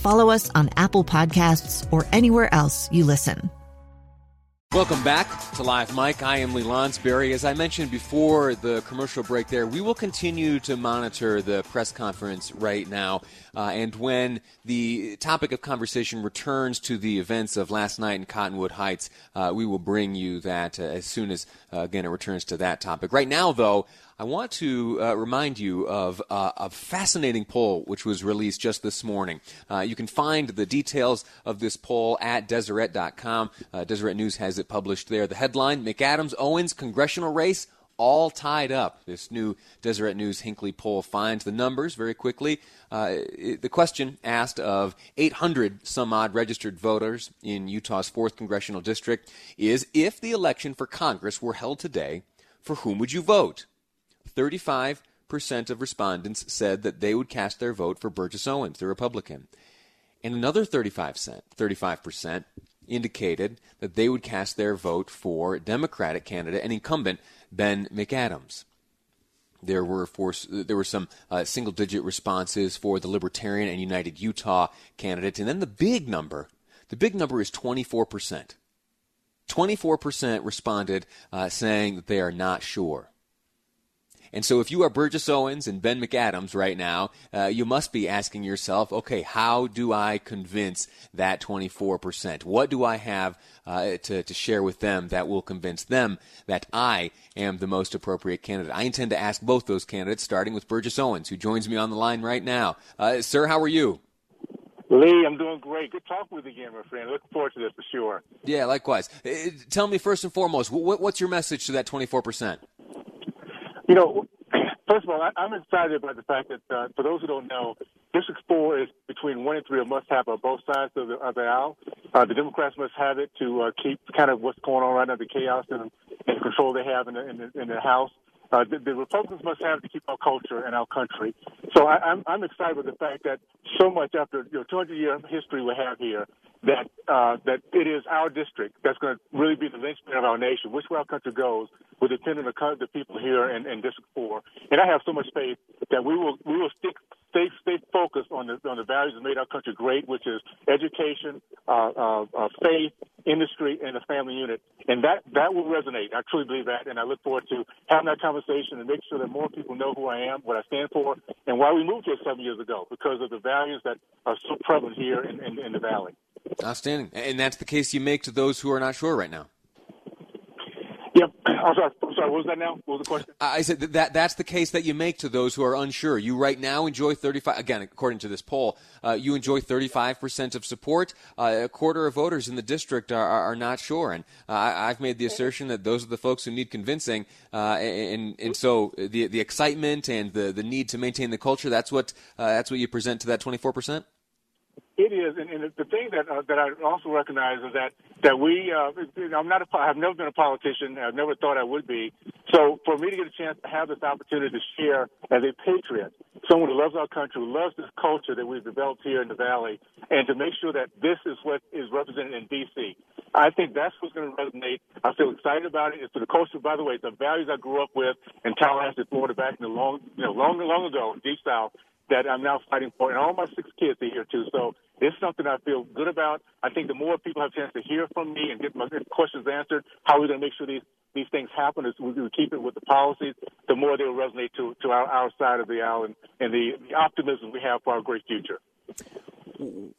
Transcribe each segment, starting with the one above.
follow us on Apple Podcasts, or anywhere else you listen. Welcome back to Live Mic. I am Lee Lonsberry. As I mentioned before the commercial break there, we will continue to monitor the press conference right now. Uh, and when the topic of conversation returns to the events of last night in Cottonwood Heights, uh, we will bring you that uh, as soon as, uh, again, it returns to that topic. Right now, though, I want to uh, remind you of uh, a fascinating poll which was released just this morning. Uh, you can find the details of this poll at Deseret.com. Uh, Deseret News has it published there. The headline McAdams Owens congressional race all tied up. This new Deseret News Hinckley poll finds the numbers very quickly. Uh, it, the question asked of 800 some odd registered voters in Utah's 4th congressional district is if the election for Congress were held today, for whom would you vote? 35% of respondents said that they would cast their vote for Burgess Owens, the Republican. And another 35 35% indicated that they would cast their vote for Democratic candidate and incumbent Ben McAdams. There were there were some uh, single digit responses for the Libertarian and United Utah candidates, and then the big number, the big number is 24 percent. 24% responded uh, saying that they are not sure. And so, if you are Burgess Owens and Ben McAdams right now, uh, you must be asking yourself, okay, how do I convince that 24%? What do I have uh, to, to share with them that will convince them that I am the most appropriate candidate? I intend to ask both those candidates, starting with Burgess Owens, who joins me on the line right now. Uh, sir, how are you? Lee, I'm doing great. Good talking with you again, my friend. Looking forward to this for sure. Yeah, likewise. Uh, tell me first and foremost, what's your message to that 24%? You know, first of all, I, am excited about the fact that, uh, for those who don't know, District 4 is between 1 and 3 a must have on both sides of the, of the aisle. Uh, the Democrats must have it to uh, keep kind of what's going on right now, the chaos and, and control they have in the, in the, in the House. Uh, the, the Republicans must have to keep our culture and our country. So I, I'm, I'm excited with the fact that so much after you know 200 year history we have here, that uh, that it is our district that's going to really be the linchpin of our nation. Which way our country goes will depend on the, the people here in, in District Four. And I have so much faith that we will we will stick stay stay focused on the on the values that made our country great, which is education, uh, uh, uh, faith, industry, and the family unit. And that that will resonate. I truly believe that, and I look forward to having that conversation and make sure that more people know who I am, what I stand for, and why we moved here seven years ago because of the values that are so prevalent here in, in, in the valley. Outstanding, and that's the case you make to those who are not sure right now. Yep. I'm sorry. I'm sorry. What was that now? What was the question? I said that, that that's the case that you make to those who are unsure. You right now enjoy 35. Again, according to this poll, uh, you enjoy 35 percent of support. Uh, a quarter of voters in the district are, are, are not sure, and uh, I've made the assertion that those are the folks who need convincing. Uh, and and so the the excitement and the the need to maintain the culture. That's what uh, that's what you present to that 24 percent. It is, and, and the thing that uh, that I also recognize is that that we. Uh, I'm not. A, I've never been a politician. I've never thought I would be. So for me to get a chance to have this opportunity to share as a patriot, someone who loves our country, who loves this culture that we've developed here in the valley, and to make sure that this is what is represented in D.C. I think that's what's going to resonate. I feel excited about it. It's for the culture. By the way, the values I grew up with in Tallahassee, Florida, back in the long, you know, long, long ago, deep south that I'm now fighting for, and all my six kids are here too. So it's something I feel good about. I think the more people have a chance to hear from me and get my questions answered, how we're going to make sure these these things happen is we keep it with the policies, the more they will resonate to to our, our side of the aisle and, and the, the optimism we have for our great future.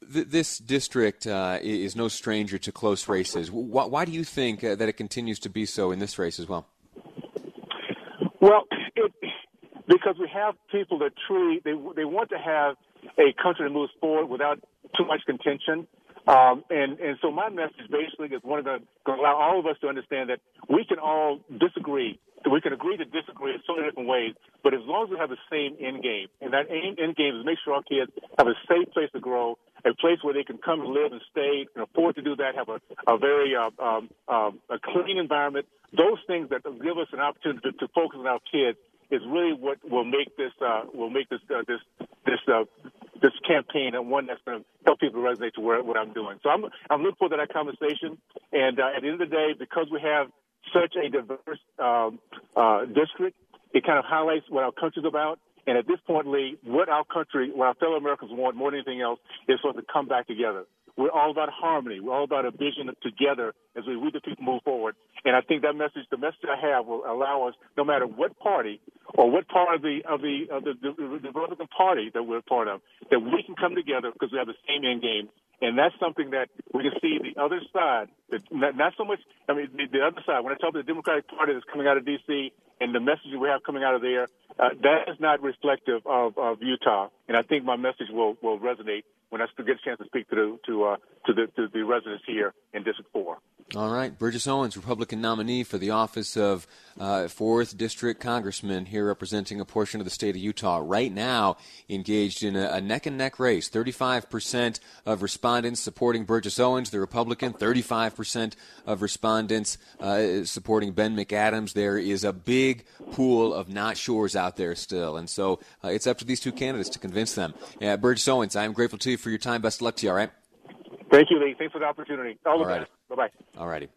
This district uh, is no stranger to close races. Why, why do you think uh, that it continues to be so in this race as well? Well, it, because we have people that truly they they want to have a country that moves forward without too much contention. Um, and, and so my message basically is one of the, to allow all of us to understand that we can all disagree. We can agree to disagree in so many different ways, but as long as we have the same end game, and that end game is make sure our kids have a safe place to grow, a place where they can come and live and stay, and afford to do that, have a, a very uh, um, um, a clean environment. Those things that give us an opportunity to, to focus on our kids is really what will make this uh, will make this uh, this this uh, this campaign and one that's going to help people resonate to where, what I'm doing. So I'm I'm looking forward to that conversation. And uh, at the end of the day, because we have such a diverse um, uh, district, it kind of highlights what our country's about. And at this point, Lee, what our country, what our fellow Americans want more than anything else, is for us to come back together. We're all about harmony. We're all about a vision together as we, we the people move forward. And I think that message, the message I have, will allow us, no matter what party or what part of the of the of the, the, the Republican Party that we're part of, that we can come together because we have the same end game. And that's something that we can see the other side, not, not so much, I mean, the, the other side, when I talk about the Democratic Party that's coming out of D.C. and the message we have coming out of there, uh, that is not reflective of, of Utah. And I think my message will, will resonate when I get a chance to speak to the to uh, to the to the residents here in District Four. All right, Burgess Owens, Republican nominee for the office of uh, fourth district congressman, here representing a portion of the state of Utah. Right now, engaged in a, neck and neck race. Thirty-five percent of respondents supporting Burgess Owens, the Republican. Thirty-five percent of respondents uh, supporting Ben McAdams. There is a big pool of not sures out there still, and so uh, it's up to these two candidates to convince them. Yeah, Burgess Owens, I am grateful to you for your time. Best of luck to you. All right. Thank you, Lee. Thanks for the opportunity. All, all the right. best. Bye bye. All righty.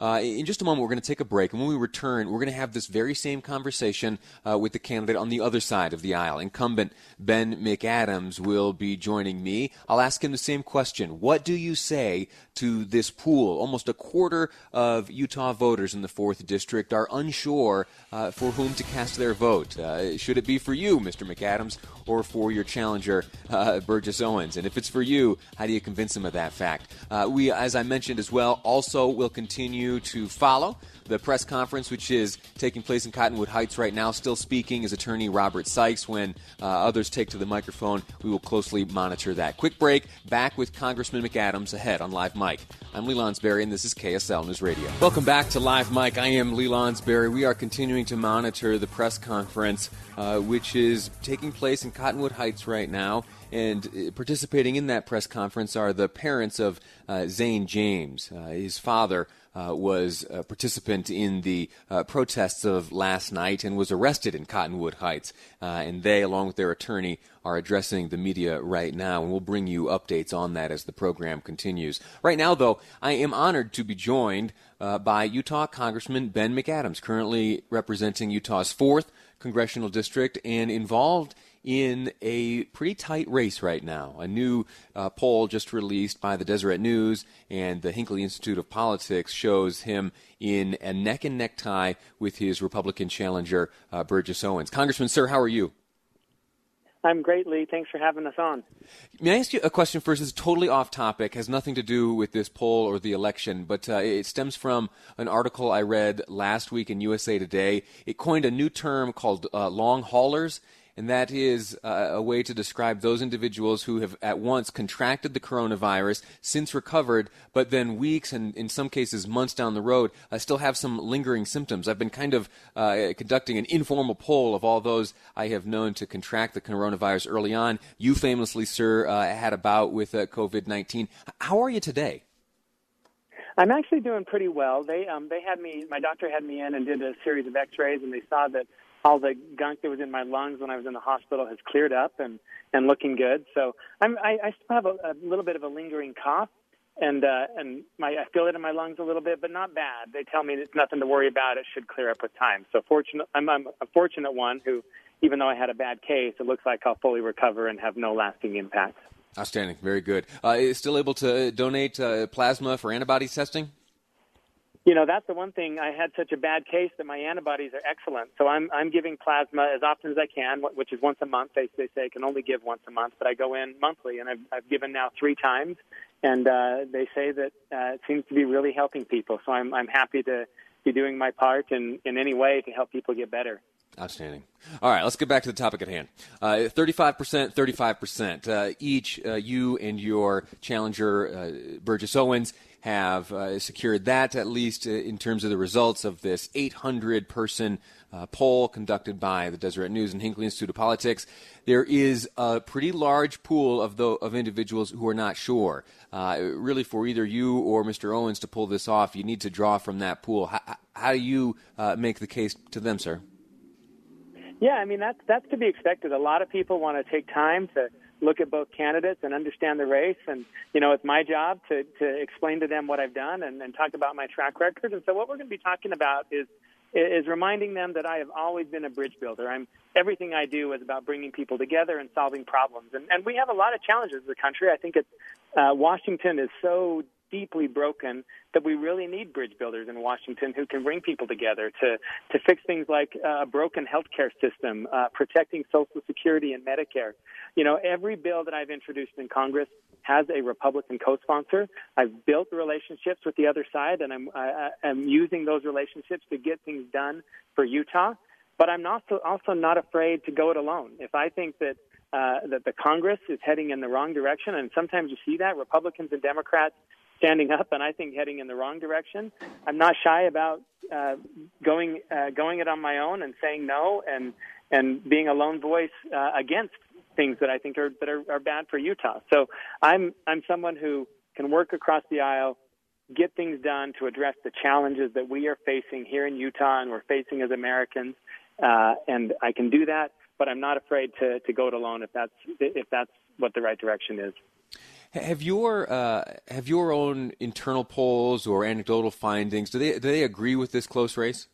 Uh, in just a moment, we're going to take a break, and when we return, we're going to have this very same conversation uh, with the candidate on the other side of the aisle. Incumbent Ben McAdams will be joining me. I'll ask him the same question: What do you say to this pool? Almost a quarter of Utah voters in the fourth district are unsure uh, for whom to cast their vote. Uh, should it be for you, Mr. McAdams, or for your challenger, uh, Burgess Owens? And if it's for you, how do you convince them of that fact? Uh, we, as I mentioned as well, also will continue to follow the press conference, which is taking place in Cottonwood Heights right now. Still speaking is attorney Robert Sykes. When uh, others take to the microphone, we will closely monitor that. Quick break. Back with Congressman McAdams ahead on Live Mic. I'm Lee Lonsberry, and this is KSL News Radio. Welcome back to Live Mic. I am Lee Lonsberry. We are continuing to monitor the press conference, uh, which is taking place in Cottonwood Heights right now. And uh, participating in that press conference are the parents of uh, Zane James. Uh, his father uh, was a participant in the uh, protests of last night and was arrested in Cottonwood Heights. Uh, and they, along with their attorney, are addressing the media right now, and we'll bring you updates on that as the program continues. Right now, though, I am honored to be joined uh, by Utah Congressman Ben McAdams, currently representing Utah's 4th congressional district and involved in a pretty tight race right now. A new uh, poll just released by the Deseret News and the Hinckley Institute of Politics shows him in a neck and neck tie with his Republican challenger, uh, Burgess Owens. Congressman, sir, how are you? I'm great, Lee. Thanks for having us on. May I ask you a question first? It's totally off topic, has nothing to do with this poll or the election, but uh, it stems from an article I read last week in USA Today. It coined a new term called uh, long haulers and that is uh, a way to describe those individuals who have at once contracted the coronavirus, since recovered, but then weeks and in some cases months down the road uh, still have some lingering symptoms. I've been kind of uh, conducting an informal poll of all those I have known to contract the coronavirus early on. You famously, sir, uh, had a bout with uh, COVID 19. How are you today? I'm actually doing pretty well. They um, they had me. My doctor had me in and did a series of X-rays, and they saw that all the gunk that was in my lungs when I was in the hospital has cleared up and and looking good. So I'm I, I still have a, a little bit of a lingering cough, and uh, and my I feel it in my lungs a little bit, but not bad. They tell me it's nothing to worry about. It should clear up with time. So fortunate, I'm, I'm a fortunate one who, even though I had a bad case, it looks like I'll fully recover and have no lasting impact. Outstanding, very good. Uh, still able to donate uh, plasma for antibodies testing? You know that's the one thing I had such a bad case that my antibodies are excellent. So I'm I'm giving plasma as often as I can, which is once a month. They they say I can only give once a month, but I go in monthly, and I've I've given now three times, and uh, they say that uh, it seems to be really helping people. So I'm I'm happy to be doing my part in in any way to help people get better. Outstanding. All right, let's get back to the topic at hand. Uh, thirty-five percent, thirty-five percent. Uh, each, uh, you and your challenger, uh, Burgess Owens, have uh, secured that, at least uh, in terms of the results of this 800 person uh, poll conducted by the Deseret News and Hinckley Institute of Politics. There is a pretty large pool of, the, of individuals who are not sure. Uh, really, for either you or Mr. Owens to pull this off, you need to draw from that pool. How, how do you uh, make the case to them, sir? Yeah, I mean that's that's to be expected. A lot of people want to take time to look at both candidates and understand the race. And, you know, it's my job to, to explain to them what I've done and, and talk about my track record. And so what we're going to be talking about is, is reminding them that I have always been a bridge builder. I'm everything I do is about bringing people together and solving problems. And, and we have a lot of challenges as a country. I think it's, uh, Washington is so deeply broken that we really need bridge builders in Washington who can bring people together to, to fix things like a broken healthcare system, uh, protecting Social Security and Medicare. You know, every bill that I've introduced in Congress has a Republican co-sponsor. I've built relationships with the other side, and I'm, I, I'm using those relationships to get things done for Utah. But I'm also also not afraid to go it alone. If I think that uh, that the Congress is heading in the wrong direction, and sometimes you see that Republicans and Democrats standing up and I think heading in the wrong direction. I'm not shy about uh, going uh, going it on my own and saying no and and being a lone voice uh, against things that I think are that are, are bad for Utah. So I'm I'm someone who can work across the aisle, get things done to address the challenges that we are facing here in Utah and we're facing as Americans, uh, and I can do that. But I'm not afraid to, to go it alone if that's if that's what the right direction is. Have your uh, have your own internal polls or anecdotal findings do they do they agree with this close race?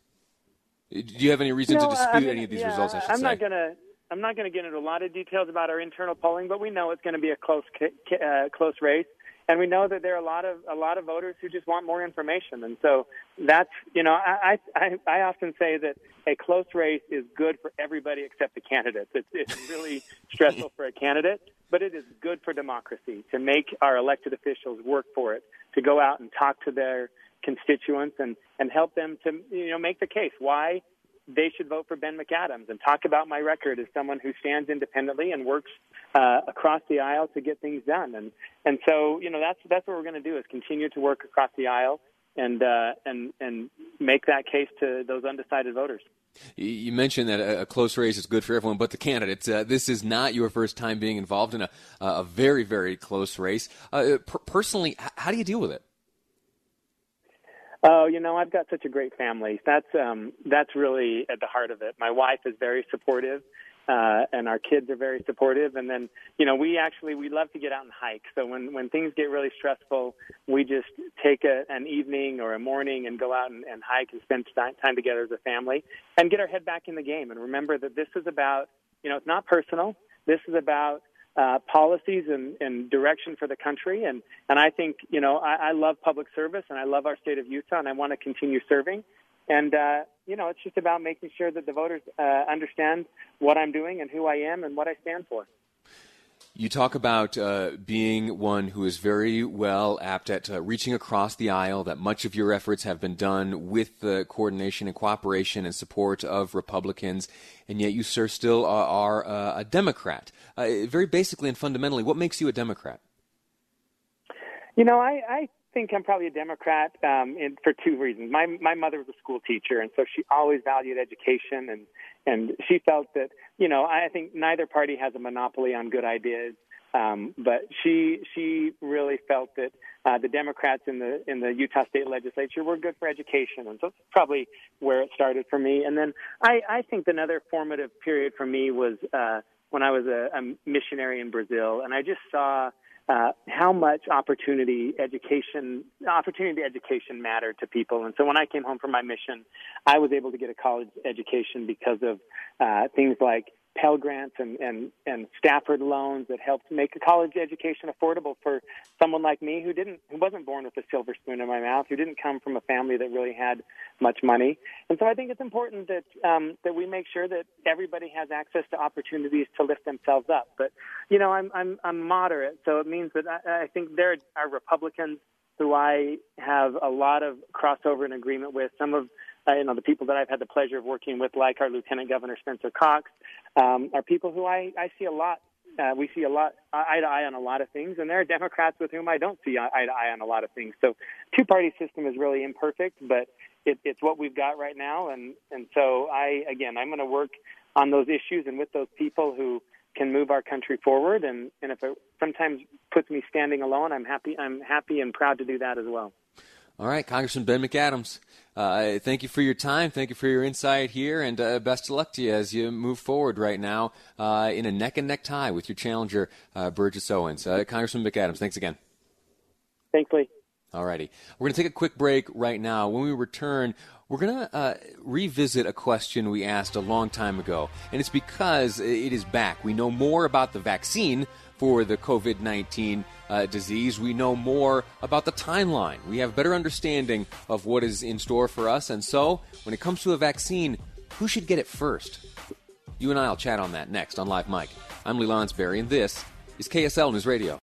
Do you have any reason no, to dispute I mean, any of these yeah, results? I say. not gonna I'm not going to get into a lot of details about our internal polling, but we know it's going to be a close uh, close race, and we know that there are a lot of a lot of voters who just want more information, and so that's you know I I, I often say that a close race is good for everybody except the candidates. It's, it's really stressful for a candidate, but it is good for democracy to make our elected officials work for it, to go out and talk to their constituents and, and help them to you know make the case why they should vote for Ben McAdams and talk about my record as someone who stands independently and works uh, across the aisle to get things done. And and so you know that's that's what we're going to do is continue to work across the aisle and uh, and and make that case to those undecided voters. You mentioned that a close race is good for everyone but the candidates. Uh, this is not your first time being involved in a, a very, very close race. Uh, per- personally, how do you deal with it? Oh, you know, I've got such a great family. That's um, that's really at the heart of it. My wife is very supportive uh, and our kids are very supportive. And then, you know, we actually we love to get out and hike. So when when things get really stressful, we just take a, an evening or a morning and go out and, and hike and spend time together as a family and get our head back in the game. And remember that this is about, you know, it's not personal. This is about uh, policies and, and direction for the country. And, and I think, you know, I, I love public service and I love our state of Utah and I want to continue serving. And, uh, you know, it's just about making sure that the voters uh, understand what I'm doing and who I am and what I stand for. You talk about uh, being one who is very well apt at uh, reaching across the aisle, that much of your efforts have been done with the coordination and cooperation and support of Republicans, and yet you, sir, still are, are uh, a Democrat. Uh, very basically and fundamentally, what makes you a Democrat? You know, I, I think I'm probably a Democrat um, in, for two reasons. My my mother was a school teacher, and so she always valued education, and and she felt that you know I think neither party has a monopoly on good ideas. Um, but she she really felt that uh, the Democrats in the in the Utah State Legislature were good for education, and so that's probably where it started for me. And then I, I think another formative period for me was uh, when I was a, a missionary in Brazil, and I just saw uh, how much opportunity education opportunity education mattered to people. And so when I came home from my mission, I was able to get a college education because of uh, things like Pell Grants and, and, and Stafford loans that helped make college education affordable for someone like me who didn't who wasn't born with a silver spoon in my mouth, who didn't come from a family that really had much money. And so I think it's important that um, that we make sure that everybody has access to opportunities to lift themselves up. But you know, I'm I'm, I'm moderate, so it means that I, I think there are Republicans who I have a lot of crossover and agreement with. Some of uh, you know the people that I've had the pleasure of working with, like our Lieutenant Governor Spencer Cox, um, are people who I, I see a lot. Uh, we see a lot eye to eye on a lot of things, and there are Democrats with whom I don't see eye to eye on a lot of things. So, two party system is really imperfect, but it, it's what we've got right now, and and so I again I'm going to work on those issues and with those people who can move our country forward. And, and if it sometimes puts me standing alone, I'm happy. I'm happy and proud to do that as well. All right, Congressman Ben McAdams, uh, thank you for your time. Thank you for your insight here, and uh, best of luck to you as you move forward right now uh, in a neck and neck tie with your challenger, uh, Burgess Owens. Uh, Congressman McAdams, thanks again. Thanks, Lee. All righty. We're going to take a quick break right now. When we return, we're going to uh, revisit a question we asked a long time ago, and it's because it is back. We know more about the vaccine for the COVID 19 uh, disease. We know more about the timeline. We have better understanding of what is in store for us. And so, when it comes to a vaccine, who should get it first? You and I will chat on that next on Live Mic. I'm Lee Lonsberry, and this is KSL News Radio.